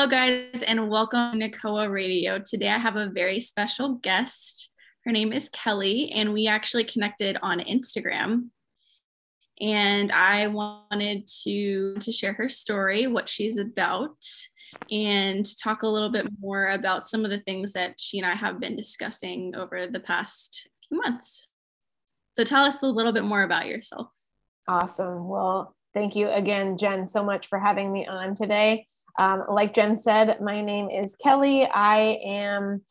Hello, guys, and welcome to NACOA Radio. Today I have a very special guest. Her name is Kelly, and we actually connected on Instagram. And I wanted to, to share her story, what she's about, and talk a little bit more about some of the things that she and I have been discussing over the past few months. So tell us a little bit more about yourself. Awesome. Well, thank you again, Jen, so much for having me on today. Um, like Jen said, my name is Kelly. I am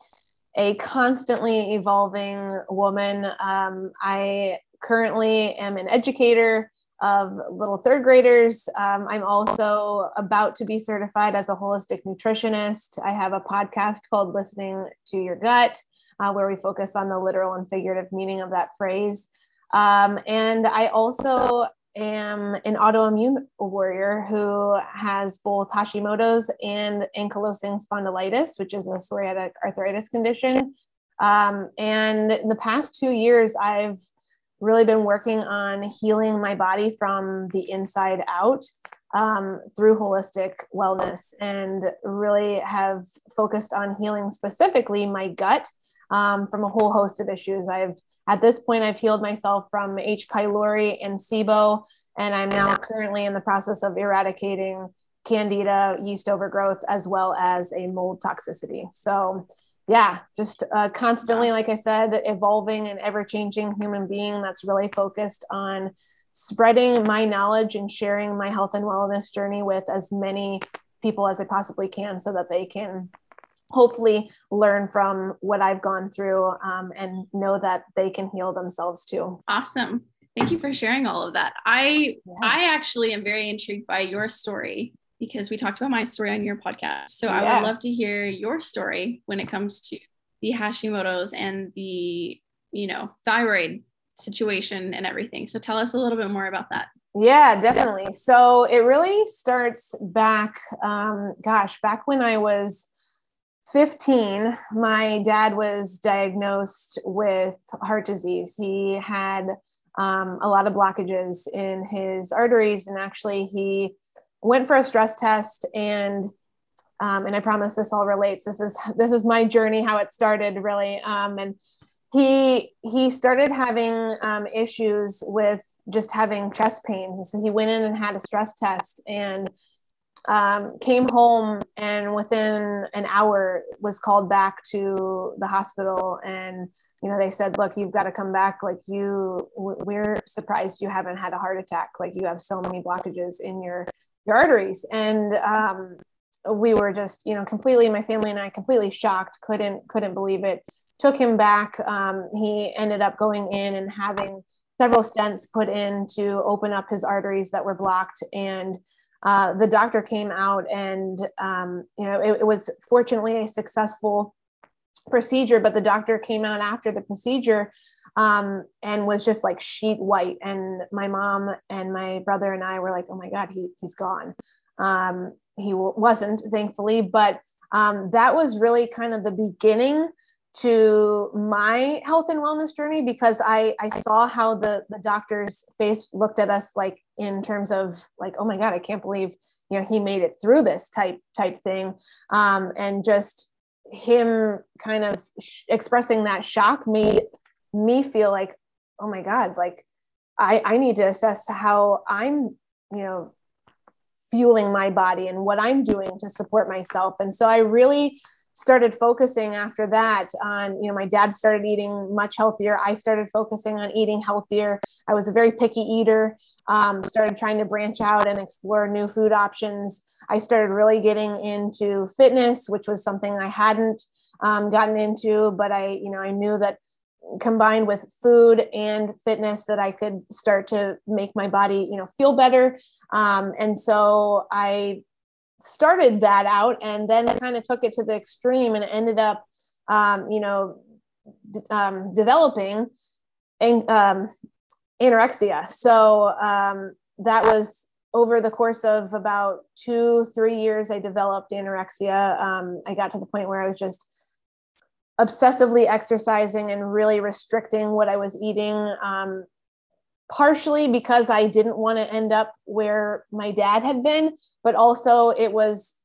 a constantly evolving woman. Um, I currently am an educator of little third graders. Um, I'm also about to be certified as a holistic nutritionist. I have a podcast called Listening to Your Gut, uh, where we focus on the literal and figurative meaning of that phrase. Um, and I also am an autoimmune warrior who has both Hashimoto's and ankylosing spondylitis, which is a psoriatic arthritis condition. Um, and in the past two years, I've really been working on healing my body from the inside out um, through holistic wellness and really have focused on healing specifically my gut um, from a whole host of issues. I've at this point I've healed myself from H. pylori and SIBO, and I'm now currently in the process of eradicating candida yeast overgrowth as well as a mold toxicity. So yeah, just uh, constantly, like I said, evolving and ever changing human being that's really focused on spreading my knowledge and sharing my health and wellness journey with as many people as I possibly can so that they can hopefully learn from what I've gone through um, and know that they can heal themselves too. Awesome. Thank you for sharing all of that. I yeah. I actually am very intrigued by your story because we talked about my story on your podcast. So yeah. I would love to hear your story when it comes to the Hashimoto's and the, you know, thyroid situation and everything. So tell us a little bit more about that. Yeah, definitely. So it really starts back, um, gosh, back when I was 15, my dad was diagnosed with heart disease. He had um, a lot of blockages in his arteries, and actually, he went for a stress test and um, and I promise this all relates. This is this is my journey, how it started, really. Um, and he he started having um, issues with just having chest pains, and so he went in and had a stress test, and um, came home and within an hour was called back to the hospital. And you know they said look you've got to come back. Like you we're surprised you haven't had a heart attack. Like you have so many blockages in your your arteries. And um, we were just you know completely my family and i completely shocked. Couldn't couldn't believe it. Took him back. Um, he ended up going in and having several stents put in to open up his arteries that were blocked. And uh, the doctor came out and um, you know it, it, was fortunately a successful procedure but the doctor came out after the procedure um, and was just like sheet white. And my mom and my brother and i were like oh my god he, he's gone. Um, he w- wasn't thankfully but um, that was really kind of the beginning to my health and wellness journey because I, I saw how the, the doctor's face looked at us like in terms of like, oh my God, I can't believe, you know, he made it through this type type thing. Um, and just him kind of sh- expressing that shock made me feel like, oh my God, like I, I need to assess how I'm, you know, fueling my body and what I'm doing to support myself. And so I really started focusing after that on you know my dad started eating much healthier. I started focusing on eating healthier. I was a very picky eater um, started trying to branch out and explore new food options. I started really getting into fitness which was something i hadn't um, gotten into but i you know i knew that combined with food and fitness that i could start to make my body you know feel better. Um, and so i started that out and then kind of took it to the extreme and ended up, um, you know, d- um, developing an, um, anorexia. So um, that was over the course of about two, three years, I developed anorexia. Um, I got to the point where I was just obsessively exercising and really restricting what I was eating. Um, partially because I didn't want to end up where my dad had been, but also it was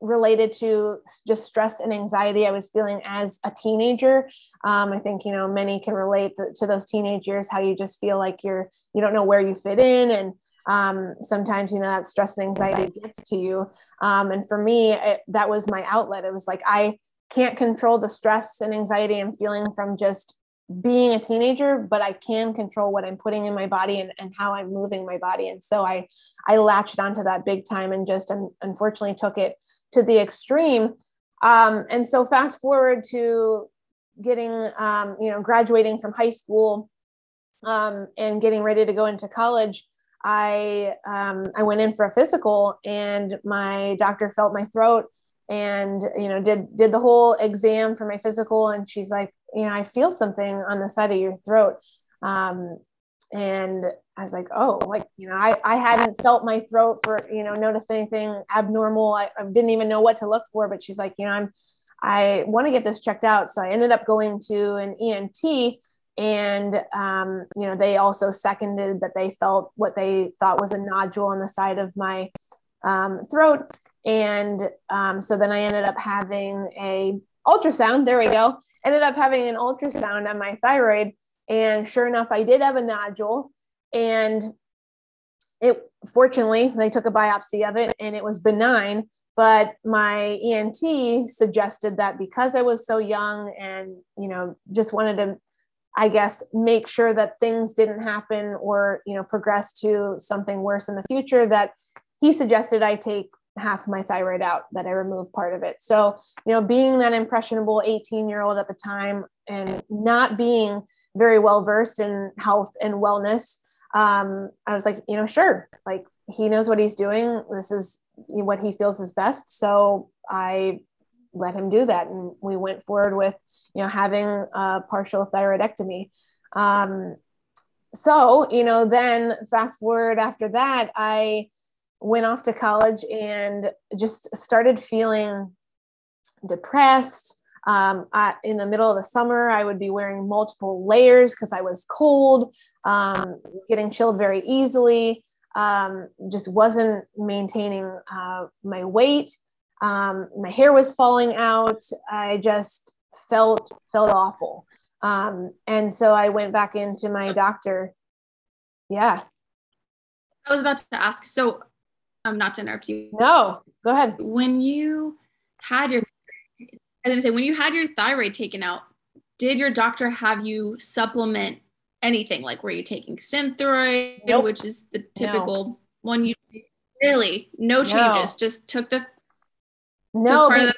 related to just stress and anxiety I was feeling as a teenager. Um, I think you know many can relate to those teenage years, how you just feel like you're you don't know where you fit in, and um, sometimes you know that stress and anxiety gets to you. Um, and for me, it, that was my outlet. It was like I can't control the stress and anxiety I'm feeling from just being a teenager but i can control what i'm putting in my body and, and how i'm moving my body. And so i i latched onto that big time and just un- unfortunately took it to the extreme. Um, and so fast forward to getting um, you know graduating from high school um, and getting ready to go into college i um, i went in for a physical and my doctor felt my throat and you know did did the whole exam for my physical. And she's like you know, I feel something on the side of your throat. Um, and I was like, oh, like, you know, I, I hadn't felt my throat for, you know, noticed anything abnormal. I, I didn't even know what to look for, but she's like, you know, I'm, I want to get this checked out. So I ended up going to an ENT and, um, you know, they also seconded that they felt what they thought was a nodule on the side of my um, throat. And um, so then I ended up having a ultrasound. There we go ended up having an ultrasound on my thyroid and sure enough i did have a nodule and it fortunately they took a biopsy of it and it was benign but my ent suggested that because i was so young and you know just wanted to i guess make sure that things didn't happen or you know progress to something worse in the future that he suggested i take half my thyroid out that I removed part of it. So, you know, being that impressionable 18 year old at the time and not being very well versed in health and wellness, um, I was like, you know, sure, like he knows what he's doing. This is what he feels is best. So I let him do that. And we went forward with, you know, having a partial thyroidectomy. Um, so, you know, then fast forward after that, I, went off to college and just started feeling depressed. Um, I, in the middle of the summer, I would be wearing multiple layers because I was cold, um, getting chilled very easily. Um, just wasn't maintaining uh, my weight. Um, my hair was falling out. I just felt felt awful, um, and so I went back into my doctor. Yeah, I was about to ask. So um, not to interrupt you. No, go ahead. When you had your, I was gonna say, when you had your thyroid taken out, did your doctor have you supplement anything? Like, were you taking Synthroid, nope. which is the typical no. one you really no changes, no. just took the no. Be-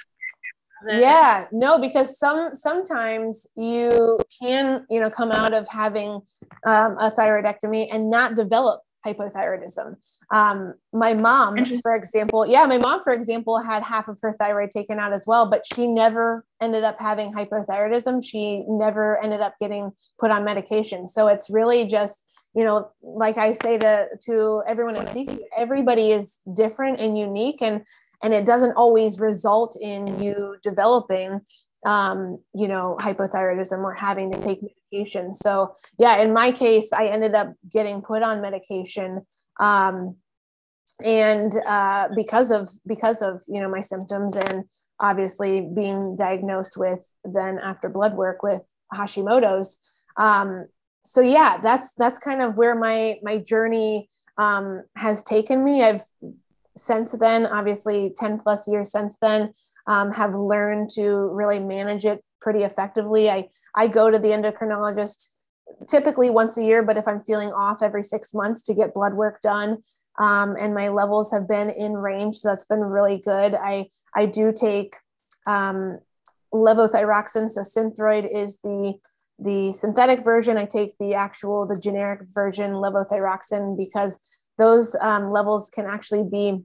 yeah no because some sometimes you can you know come out of having um, a thyroidectomy and not develop hypothyroidism. Um, my mom, for example, yeah, my mom, for example, had half of her thyroid taken out as well, but she never ended up having hypothyroidism. She never ended up getting put on medication. So it's really just, you know, like I say to to everyone I speak everybody is different and unique, and and it doesn't always result in you developing um, you know, hypothyroidism or having to take medication. So yeah, in my case, I ended up getting put on medication. Um, and uh, because of because of you know my symptoms and obviously being diagnosed with then after blood work with Hashimoto's. Um, so yeah, that's that's kind of where my my journey um, has taken me. I've since then, obviously 10 plus years since then, um, have learned to really manage it pretty effectively. I, I go to the endocrinologist typically once a year, but if I'm feeling off every six months to get blood work done. Um, and my levels have been in range. So that's been really good. I, I do take um, levothyroxine. So Synthroid is the the synthetic version. I take the actual, the generic version, levothyroxine, because those um, levels can actually be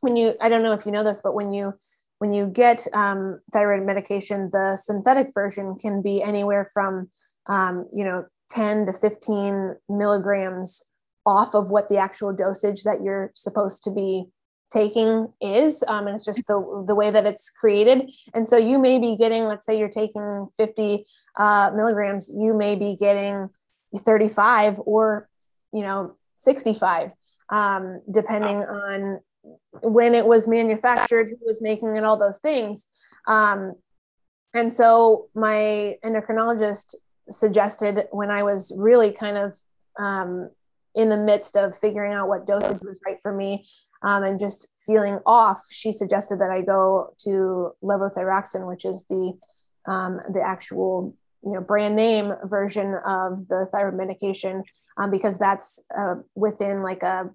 when you i don't know if you know this but when you when you get um, thyroid medication, the synthetic version can be anywhere from, um, you know, 10 to 15 milligrams off of what the actual dosage that you're supposed to be taking is. Um, and it's just the, the way that it's created. And so you may be getting, let's say you're taking 50 uh, milligrams, you may be getting 35 or, you know, 65, um, depending wow. on when it was manufactured, who was making it, all those things. Um, and so my endocrinologist suggested when I was really kind of um, in the midst of figuring out what dosage was right for me um, and just feeling off, she suggested that I go to levothyroxine, which is the um, the actual you know brand name version of the thyroid medication um, because that's uh, within like a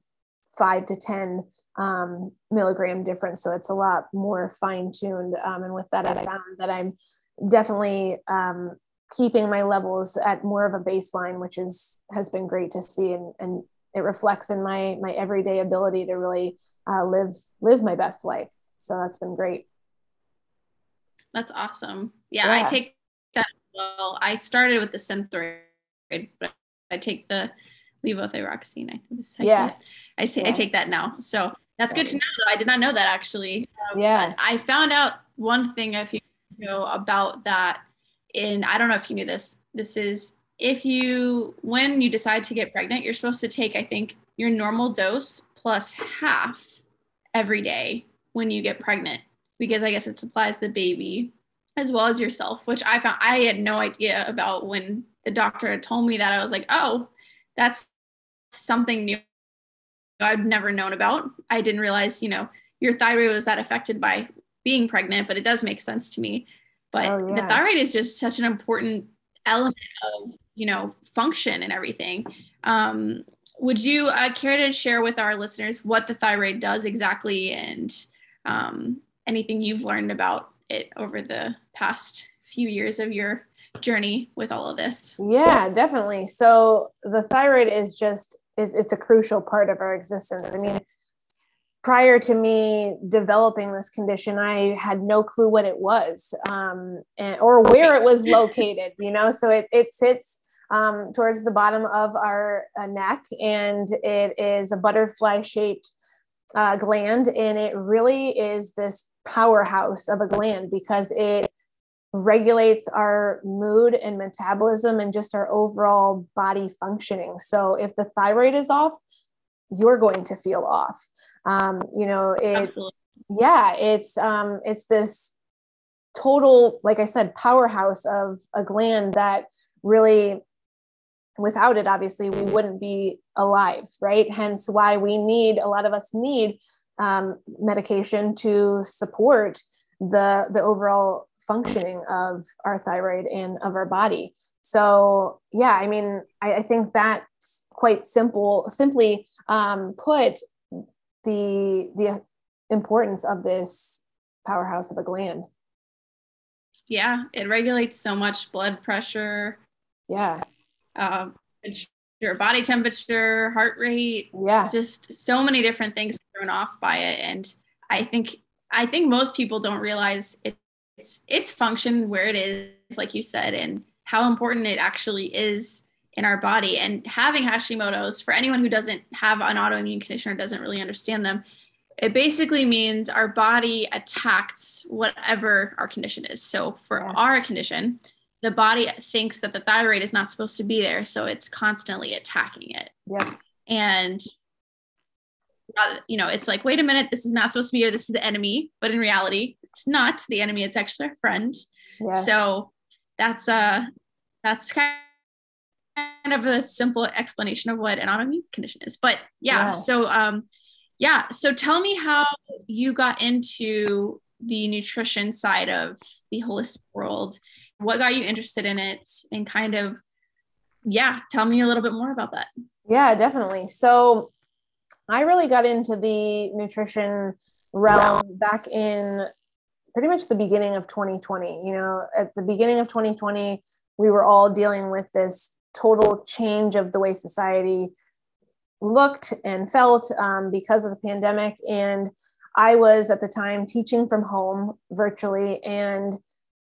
five to ten um, milligram difference. So it's a lot more fine tuned um, and with that i found that i'm definitely um, keeping my levels at more of a baseline which is has been great to see. And, and it reflects in my my everyday ability to really uh, live live my best life. So that's been great. That's awesome. Yeah, yeah. i take that well. I started with the Synthroid, but I take the levothyroxine. I think this yeah. I say yeah. I take that now. So that's good to know. Though. I did not know that actually. Um, yeah. I found out one thing a few know about that. In I don't know if you knew this. This is if you when you decide to get pregnant, you're supposed to take I think your normal dose plus half every day when you get pregnant because I guess it supplies the baby as well as yourself, which I found I had no idea about when the doctor had told me that. I was like, oh, that's something new I've never known about. I didn't realize, you know, your thyroid was that affected by being pregnant, but it does make sense to me. But oh, yeah. the thyroid is just such an important element of, you know, function and everything. Um, would you uh, care to share with our listeners what the thyroid does exactly and um, anything you've learned about it over the past few years of your journey with all of this yeah definitely so the thyroid is just is it's a crucial part of our existence. I mean prior to me developing this condition i had no clue what it was um, and, or where it was located you know? So it, it sits um, towards the bottom of our uh, neck and it is a butterfly shaped uh, gland and it really is this powerhouse of a gland because it regulates our mood and metabolism and just our overall body functioning. So if the thyroid is off, you're going to feel off. Um, you know, it's Absolutely. yeah, it's um, it's this total, like I said, powerhouse of a gland that really without it obviously we wouldn't be alive right hence why we need a lot of us need um, medication to support the the overall functioning of our thyroid and of our body. So yeah i mean i, I think that's quite simple simply um, put the the importance of this powerhouse of a gland. Yeah it regulates so much blood pressure. Yeah. Um, your body temperature, heart rate, yeah, just so many different things thrown off by it. And I think I think most people don't realize it, it's its function where it is, like you said, and how important it actually is in our body. And having Hashimoto's, for anyone who doesn't have an autoimmune condition or doesn't really understand them, it basically means our body attacks whatever our condition is. So for yeah. our condition, the body thinks that the thyroid is not supposed to be there so it's constantly attacking it yep. and you know it's like wait a minute this is not supposed to be here this is the enemy. But in reality it's not. The enemy it's actually our friend. Yeah. so that's uh that's kind of a simple explanation of what an autoimmune condition is. But yeah, yeah. so um yeah so tell me how you got into the nutrition side of the holistic world. What got you interested in it? And kind of yeah tell me a little bit more about that. Yeah definitely. So i really got into the nutrition realm back in pretty much the beginning of 2020 you know at the beginning of 2020 we were all dealing with this total change of the way society looked and felt um, because of the pandemic. And i was at the time teaching from home virtually and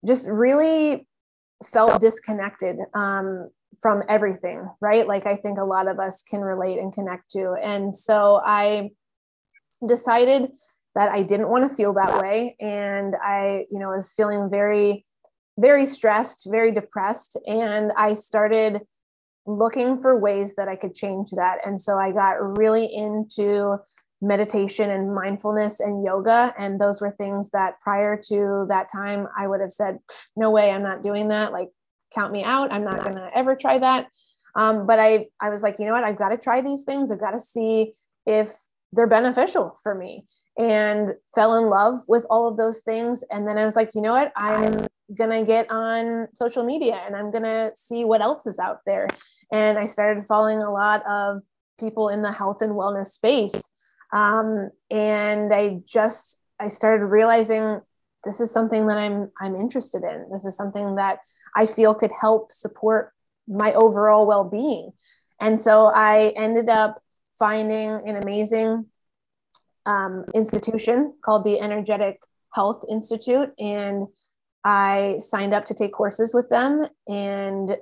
just really felt disconnected um, from everything, right? Like I think a lot of us can relate and connect to. And so I decided that I didn't want to feel that way. And I, you know, was feeling very, very stressed, very depressed. And I started looking for ways that I could change that. And so I got really into meditation and mindfulness and yoga. And those were things that prior to that time, I would have said, no way, I'm not doing that. Like, count me out. I'm not going to ever try that. Um, but I, I was like, you know what? I've got to try these things. I've got to see if they're beneficial for me and fell in love with all of those things. And then I was like, you know what? I'm going to get on social media and I'm going to see what else is out there. And I started following a lot of people in the health and wellness space. Um, and I just, I started realizing this is something that I'm, I'm interested in. This is something that I feel could help support my overall well-being. And so I ended up finding an amazing um, institution called the Energetic Health Institute. And I signed up to take courses with them. And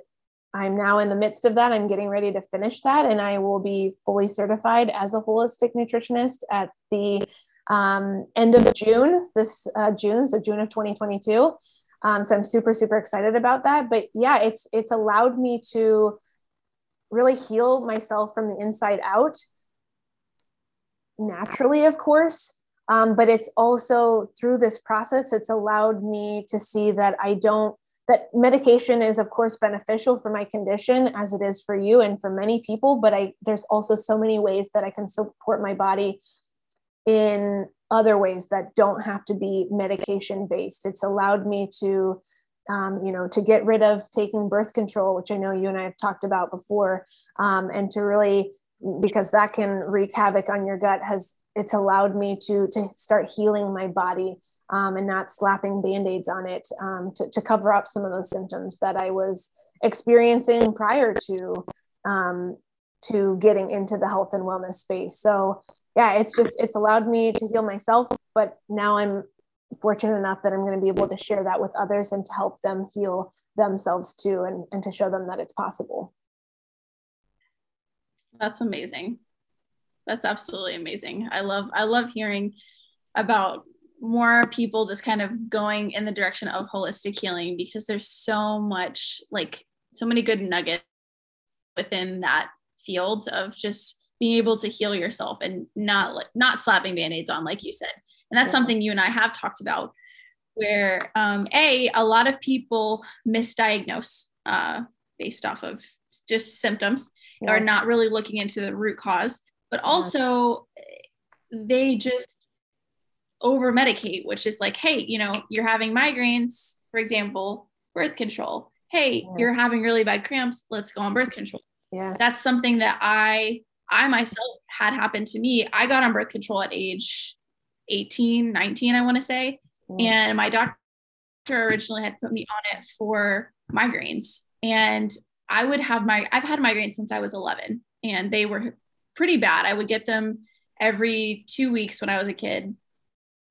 I'm now in the midst of that. I'm getting ready to finish that. And I will be fully certified as a holistic nutritionist at the um, end of June, this uh, June, so June of 2022. Um, so I'm super, super excited about that. But yeah, it's it's allowed me to really heal myself from the inside out naturally, of course. Um, but it's also through this process, it's allowed me to see that I don't, that medication is, of course, beneficial for my condition as it is for you and for many people. But I, there's also so many ways that I can support my body in other ways that don't have to be medication based. It's allowed me to, um, you know, to get rid of taking birth control, which I know you and I have talked about before, um, and to really because that can wreak havoc on your gut has it's allowed me to to start healing my body um, and not slapping band-aids on it um, to, to cover up some of those symptoms that i was experiencing prior to um, to getting into the health and wellness space so yeah it's just it's allowed me to heal myself but now i'm fortunate enough that i'm going to be able to share that with others and to help them heal themselves too and, and to show them that it's possible that's amazing. That's absolutely amazing. I love I love hearing about more people just kind of going in the direction of holistic healing because there's so much like so many good nuggets within that field of just being able to heal yourself and not not slapping band-aids on like you said and that's yeah. something you and i have talked about where um, a a lot of people misdiagnose uh, based off of just symptoms yeah. or not really looking into the root cause, but also they just over medicate, which is like, hey, you know, you're having migraines, for example, birth control. Hey, yeah. you're having really bad cramps, let's go on birth control. Yeah. That's something that I I myself had happened to me. I got on birth control at age 18, 19, I want to say. Yeah. And my doctor originally had put me on it for migraines. And I would have my, I've had migraines since I was 11 and they were pretty bad. I would get them every two weeks when I was a kid.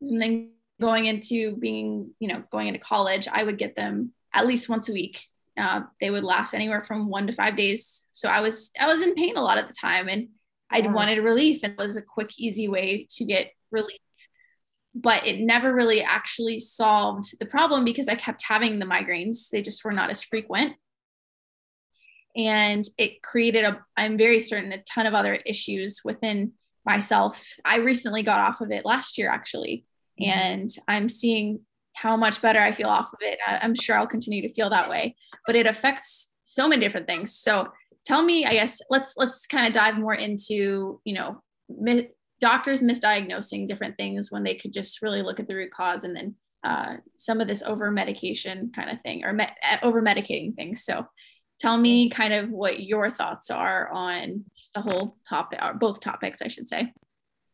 And then going into being, you know, going into college, I would get them at least once a week. Uh, they would last anywhere from one to five days. So I was, I was in pain a lot at the time and I yeah. wanted relief and it was a quick, easy way to get relief. But it never really actually solved the problem because I kept having the migraines. They just were not as frequent and it created a i'm very certain a ton of other issues within myself i recently got off of it last year actually mm-hmm. and i'm seeing how much better i feel off of it. I'm sure i'll continue to feel that way but it affects so many different things. So tell me i guess let's let's kind of dive more into you know mi- doctors misdiagnosing different things when they could just really look at the root cause and then uh, some of this over medication kind of thing or me- over medicating things so tell me kind of what your thoughts are on the whole topic or both topics i should say.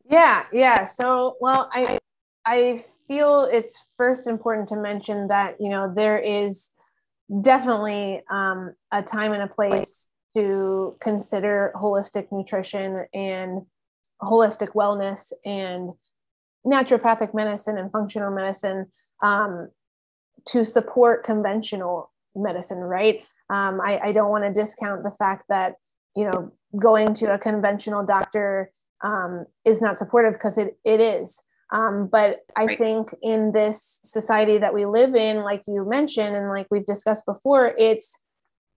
Yeah yeah. So well i i feel it's first important to mention that you know there is definitely um, a time and a place to consider holistic nutrition and holistic wellness and naturopathic medicine and functional medicine um, to support conventional medicine, right? Um, I, I don't want to discount the fact that, you know, going to a conventional doctor um, is not supportive because it, it is. Um, but I right. think in this society that we live in, like you mentioned, and like we've discussed before, it's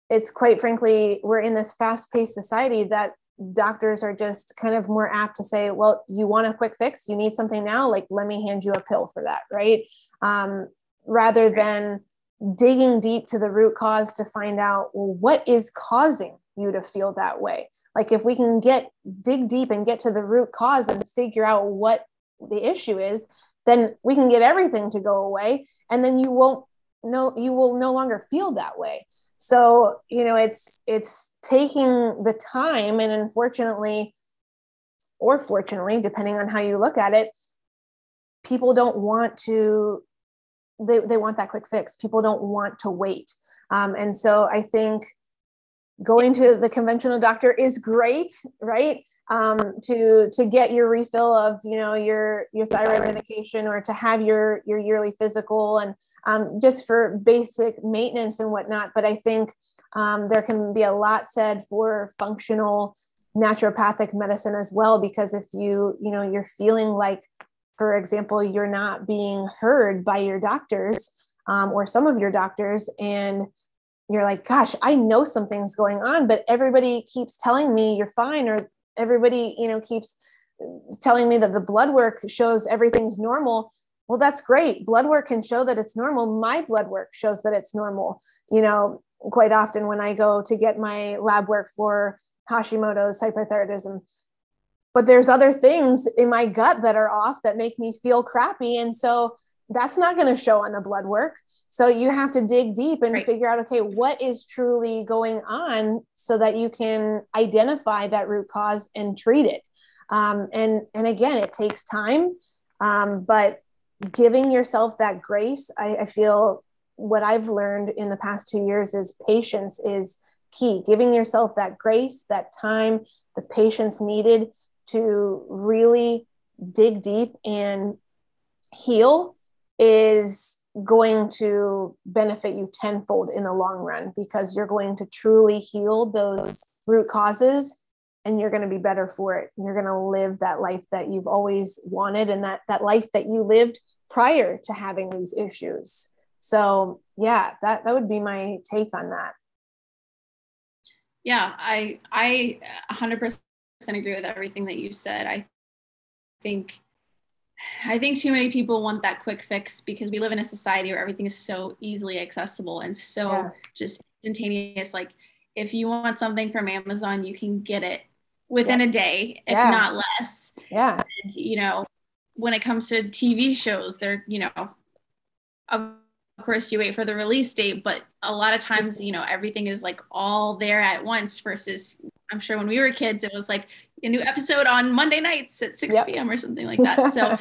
it's quite frankly, we're in this fast-paced society that doctors are just kind of more apt to say, well, you want a quick fix, you need something now, like let me hand you a pill for that, right? Um, rather than digging deep to the root cause to find out well, what is causing you to feel that way. Like if we can get dig deep and get to the root cause and figure out what the issue is, then we can get everything to go away and then you won't no you will no longer feel that way. So you know it's it's taking the time and unfortunately or fortunately depending on how you look at it people don't want to they, they want that quick fix. People don't want to wait. Um, and so i think going to the conventional doctor is great right um, to to get your refill of you know your your thyroid medication or to have your your yearly physical and um, just for basic maintenance and whatnot. But i think um, there can be a lot said for functional naturopathic medicine as well because if you you know you're feeling like for example you're not being heard by your doctors um, or some of your doctors and you're like gosh i know something's going on but everybody keeps telling me you're fine or everybody you know keeps telling me that the blood work shows everything's normal. Well that's great. Blood work can show that it's normal. My blood work shows that it's normal. You know quite often when i go to get my lab work for hashimoto's hypothyroidism. But there's other things in my gut that are off that make me feel crappy. And so that's not going to show on the blood work. So you have to dig deep and right. figure out okay, what is truly going on so that you can identify that root cause and treat it. Um, and and again, it takes time, um, but giving yourself that grace, I, I feel what I've learned in the past two years is patience is key. Giving yourself that grace, that time, the patience needed to really dig deep and heal is going to benefit you tenfold in the long run because you're going to truly heal those root causes and you're going to be better for it. You're going to live that life that you've always wanted and that that life that you lived prior to having these issues. So yeah that that would be my take on that. Yeah i i 100% agree with everything that you said. I think I think too many people want that quick fix because we live in a society where everything is so easily accessible and so yeah. just instantaneous. Like if you want something from Amazon, you can get it within yeah. a day, if yeah. not less. Yeah. And, you know, when it comes to TV shows, they're, you know, of course you wait for the release date, but a lot of times, you know, everything is like all there at once versus I'm sure when we were kids, it was like a new episode on Monday nights at 6 yep. p.m. or something like that. So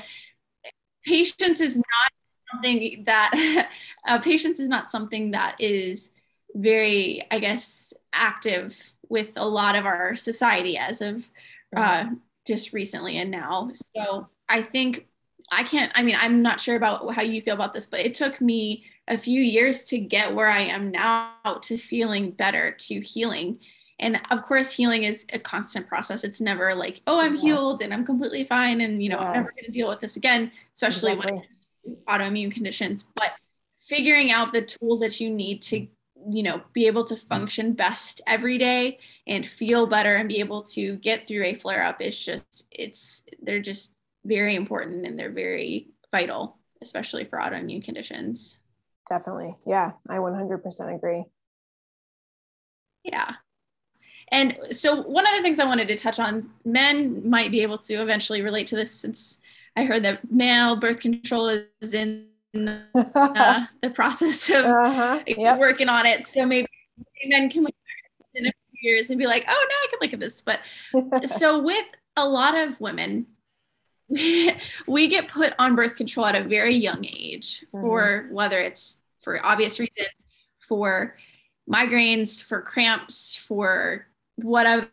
patience is not something that uh, patience is not something that is very, I guess, active with a lot of our society as of uh, just recently and now. So I think I can't, I mean, I'm not sure about how you feel about this, but it took me a few years to get where I am now to feeling better, to healing and of course healing is a constant process it's never like oh i'm yeah. healed and i'm completely fine and you know yeah. i'm never going to deal with this again especially exactly. when it's autoimmune conditions but figuring out the tools that you need to you know be able to function best every day and feel better and be able to get through a flare up is just it's they're just very important and they're very vital especially for autoimmune conditions definitely yeah i 100% agree yeah and so, one of the things I wanted to touch on, men might be able to eventually relate to this since I heard that male birth control is in uh, the process of uh-huh. yep. working on it. So maybe men can look at this in a few years and be like, oh, now I can look at this. But so, with a lot of women, we get put on birth control at a very young age mm-hmm. for whether it's for obvious reasons, for migraines, for cramps, for whatever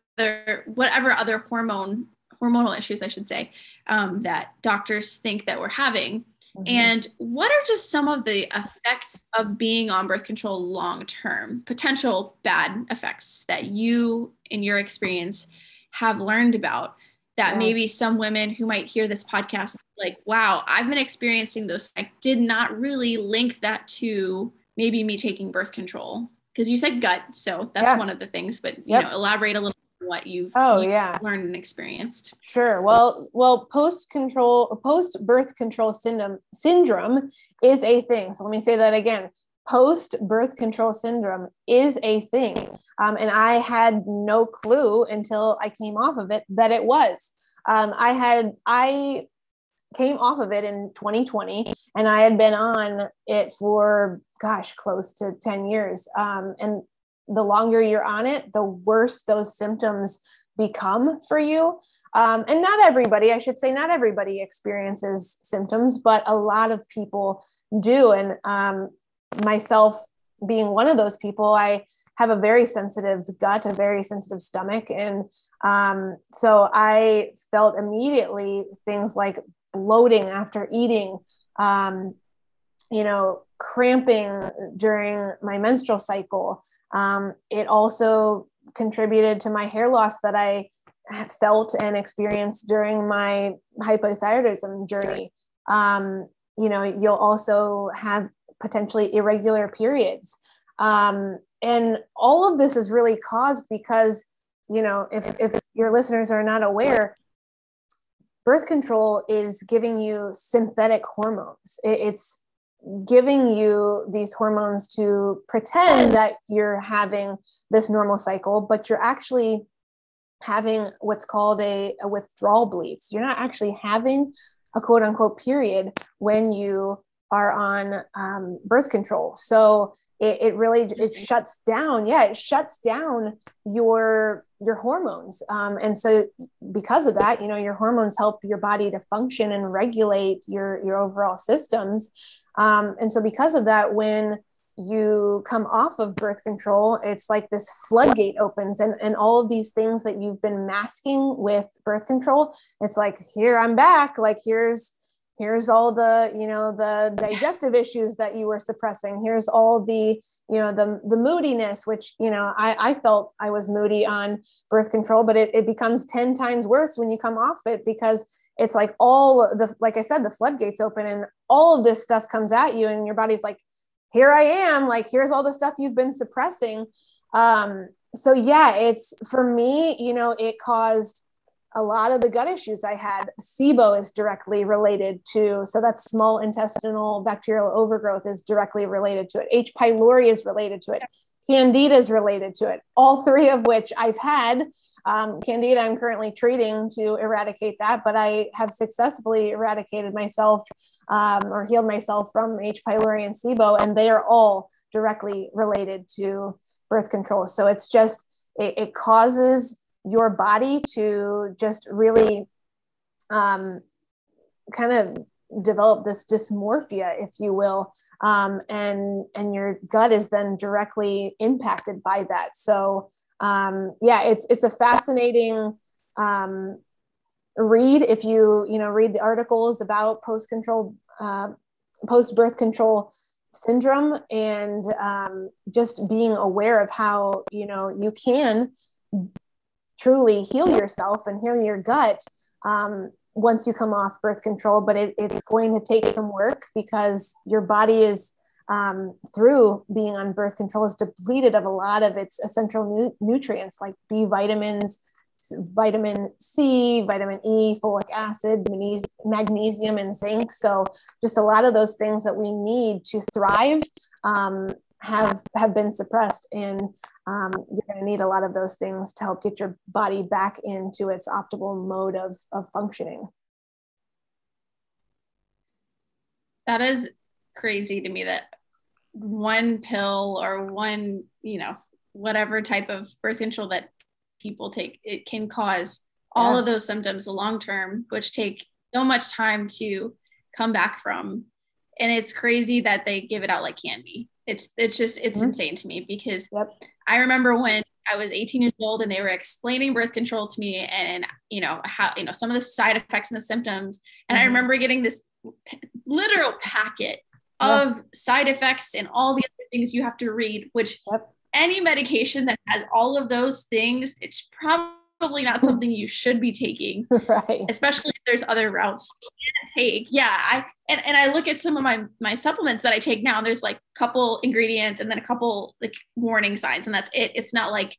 whatever other hormone hormonal issues I should say um, that doctors think that we're having. Mm-hmm. And what are just some of the effects of being on birth control long term, potential bad effects that you, in your experience, have learned about that yeah. maybe some women who might hear this podcast, like, wow, I've been experiencing those. I did not really link that to maybe me taking birth control because you said gut, so that's yeah. one of the things. But you yep. know, elaborate a little what you've oh you've yeah learned and experienced sure well well post control post birth control syndrome syndrome is a thing so let me say that again post birth control syndrome is a thing. Um, and i had no clue until i came off of it that it was. Um, i had i came off of it in 2020 and i had been on it for gosh close to 10 years. Um, and the longer you're on it the worse those symptoms become for you. Um, and not everybody i should say not everybody experiences symptoms but a lot of people do. And um, myself being one of those people i have a very sensitive gut a very sensitive stomach and um, so i felt immediately things like bloating after eating, um, you know, cramping during my menstrual cycle. Um, it also contributed to my hair loss that I felt and experienced during my hypothyroidism journey. Um, you know, you'll also have potentially irregular periods. Um, and all of this is really caused because, you know, if, if your listeners are not aware, birth control is giving you synthetic hormones. It's giving you these hormones to pretend that you're having this normal cycle, but you're actually having what's called a, a withdrawal bleed. So you're not actually having a quote unquote period when you are on um, birth control. So it, it really it shuts down yeah it shuts down your your hormones. Um, and so because of that you know your hormones help your body to function and regulate your your overall systems. Um, and so because of that when you come off of birth control it's like this floodgate opens and, and all of these things that you've been masking with birth control it's like here i'm back. Like here's here's all the you know the digestive issues that you were suppressing. Here's all the you know the the moodiness which you know i i felt i was moody on birth control but it, it becomes 10 times worse when you come off it because it's like all the like i said the floodgates open and all of this stuff comes at you and your body's like here i am. Like here's all the stuff you've been suppressing. Um so yeah it's for me you know it caused a lot of the gut issues I had, SIBO is directly related to, so that's small intestinal bacterial overgrowth is directly related to it. H. pylori is related to it. Candida is related to it. All three of which I've had. Um, Candida, I'm currently treating to eradicate that, but I have successfully eradicated myself um, or healed myself from H. pylori and SIBO, and they are all directly related to birth control. So it's just, it, it causes your body to just really um, kind of develop this dysmorphia, if you will, um, and and your gut is then directly impacted by that. So um, yeah, it's it's a fascinating um, read if you you know read the articles about post control uh, post birth control syndrome and um, just being aware of how you know you can truly heal yourself and heal your gut um, once you come off birth control. But it, it's going to take some work because your body is um, through being on birth control is depleted of a lot of its essential nu- nutrients like B vitamins, vitamin C, vitamin E, folic acid, magnesium, and zinc. So just a lot of those things that we need to thrive um, have have been suppressed and um, you're going to need a lot of those things to help get your body back into its optimal mode of, of functioning. That is crazy to me that one pill or one you know whatever type of birth control that people take it can cause all yeah. of those symptoms long term which take so much time to come back from. And it's crazy that they give it out like candy it's it's just it's mm-hmm. insane to me because yep. I remember when I was 18 years old and they were explaining birth control to me and you know how you know some of the side effects and the symptoms and mm-hmm. I remember getting this literal packet of side effects and all the other things you have to read which yep. any medication that has all of those things it's probably probably not something you should be taking right especially if there's other routes you can take yeah i and, and i look at some of my my supplements that i take now there's like a couple ingredients and then a couple like warning signs and that's it it's not like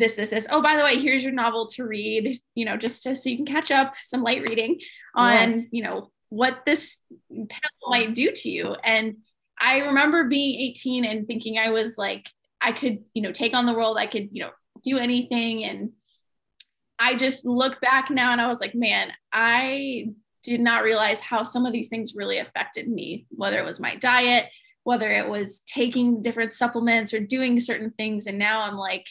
this, this, this. Oh, by the way, here's your novel to read, you know, just to, so you can catch up some light reading on, yeah. you know, what this pill might do to you. And I remember being 18 and thinking I was like, I could, you know, take on the world. I could, you know, do anything. And I just look back now and I was like, man, I did not realize how some of these things really affected me, whether it was my diet, whether it was taking different supplements or doing certain things. And now I'm like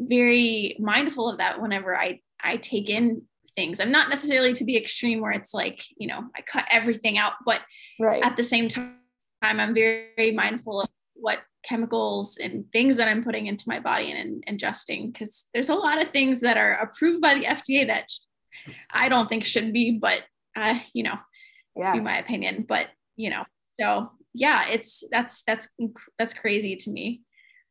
very mindful of that whenever I, I take in things. I'm not necessarily to the extreme where it's like, you know, I cut everything out, but right. at the same time, I'm very, very mindful of what chemicals and things that I'm putting into my body and, and adjusting because there's a lot of things that are approved by the FDA that I don't think should be, but uh, you know, yeah. to be my opinion. But you know, so yeah, it's that's that's that's crazy to me.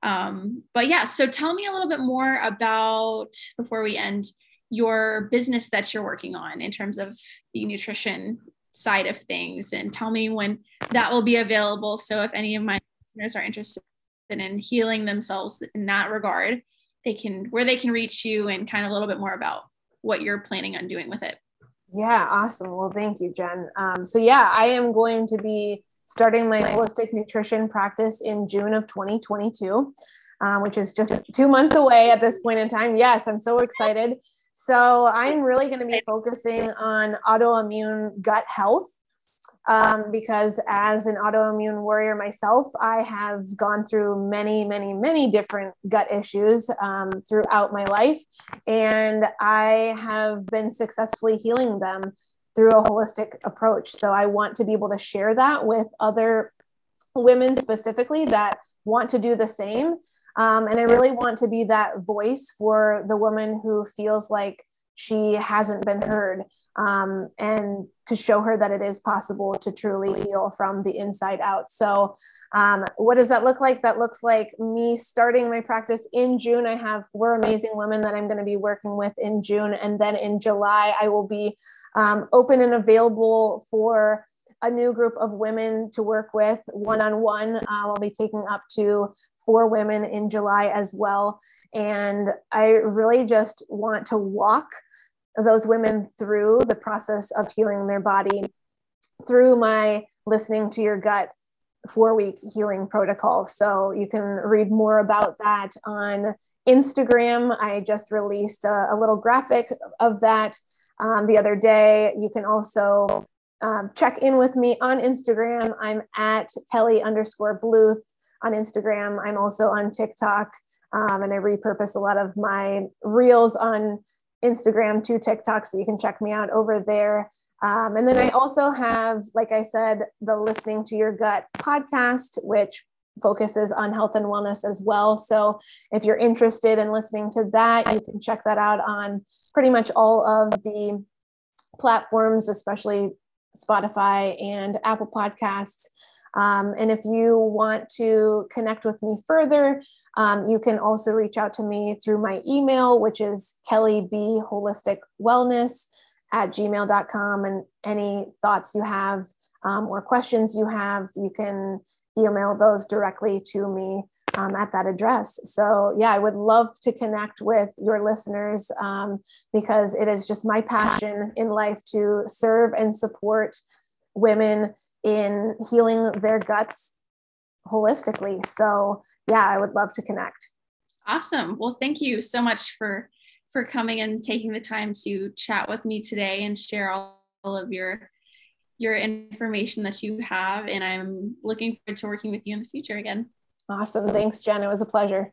Um, but yeah, so tell me a little bit more about before we end your business that you're working on in terms of the nutrition side of things and tell me when that will be available so if any of my listeners are interested in healing themselves in that regard they can where they can reach you and kind of a little bit more about what you're planning on doing with it. Yeah awesome. Well thank you jen. Um, so yeah i am going to be starting my holistic nutrition practice in june of 2022 um, which is just two months away at this point in time. Yes i'm so excited. So I'm really going to be focusing on autoimmune gut health um, because as an autoimmune warrior myself, I have gone through many, many, many different gut issues um, throughout my life. And I have been successfully healing them through a holistic approach. So I want to be able to share that with other women specifically that want to do the same um, and I really want to be that voice for the woman who feels like she hasn't been heard um, and to show her that it is possible to truly heal from the inside out. So, um, what does that look like? That looks like me starting my practice in June. I have four amazing women that I'm going to be working with in June. And then in July, I will be um, open and available for a new group of women to work with one on one. I'll be taking up to four women in July as well. And I really just want to walk those women through the process of healing their body through my listening to your gut four week healing protocol. So you can read more about that on Instagram. I just released a, a little graphic of that um, the other day. You can also um, check in with me on Instagram. I'm at Kelly underscore Bluth on Instagram. I'm also on TikTok, um, and I repurpose a lot of my reels on Instagram to TikTok, so you can check me out over there. Um, and then I also have, like I said, the Listening to Your Gut podcast, which focuses on health and wellness as well. So if you're interested in listening to that, you can check that out on pretty much all of the platforms, especially Spotify and Apple Podcasts. Um, and if you want to connect with me further, um, you can also reach out to me through my email, which is Kelly B Holistic Wellness at gmail.com. And any thoughts you have um, or questions you have, you can email those directly to me um, at that address. So, yeah, I would love to connect with your listeners um, because it is just my passion in life to serve and support women in healing their guts holistically. So, yeah, I would love to connect. Awesome. Well, thank you so much for for coming and taking the time to chat with me today and share all, all of your your information that you have and I'm looking forward to working with you in the future again. Awesome. Thanks, Jen. It was a pleasure.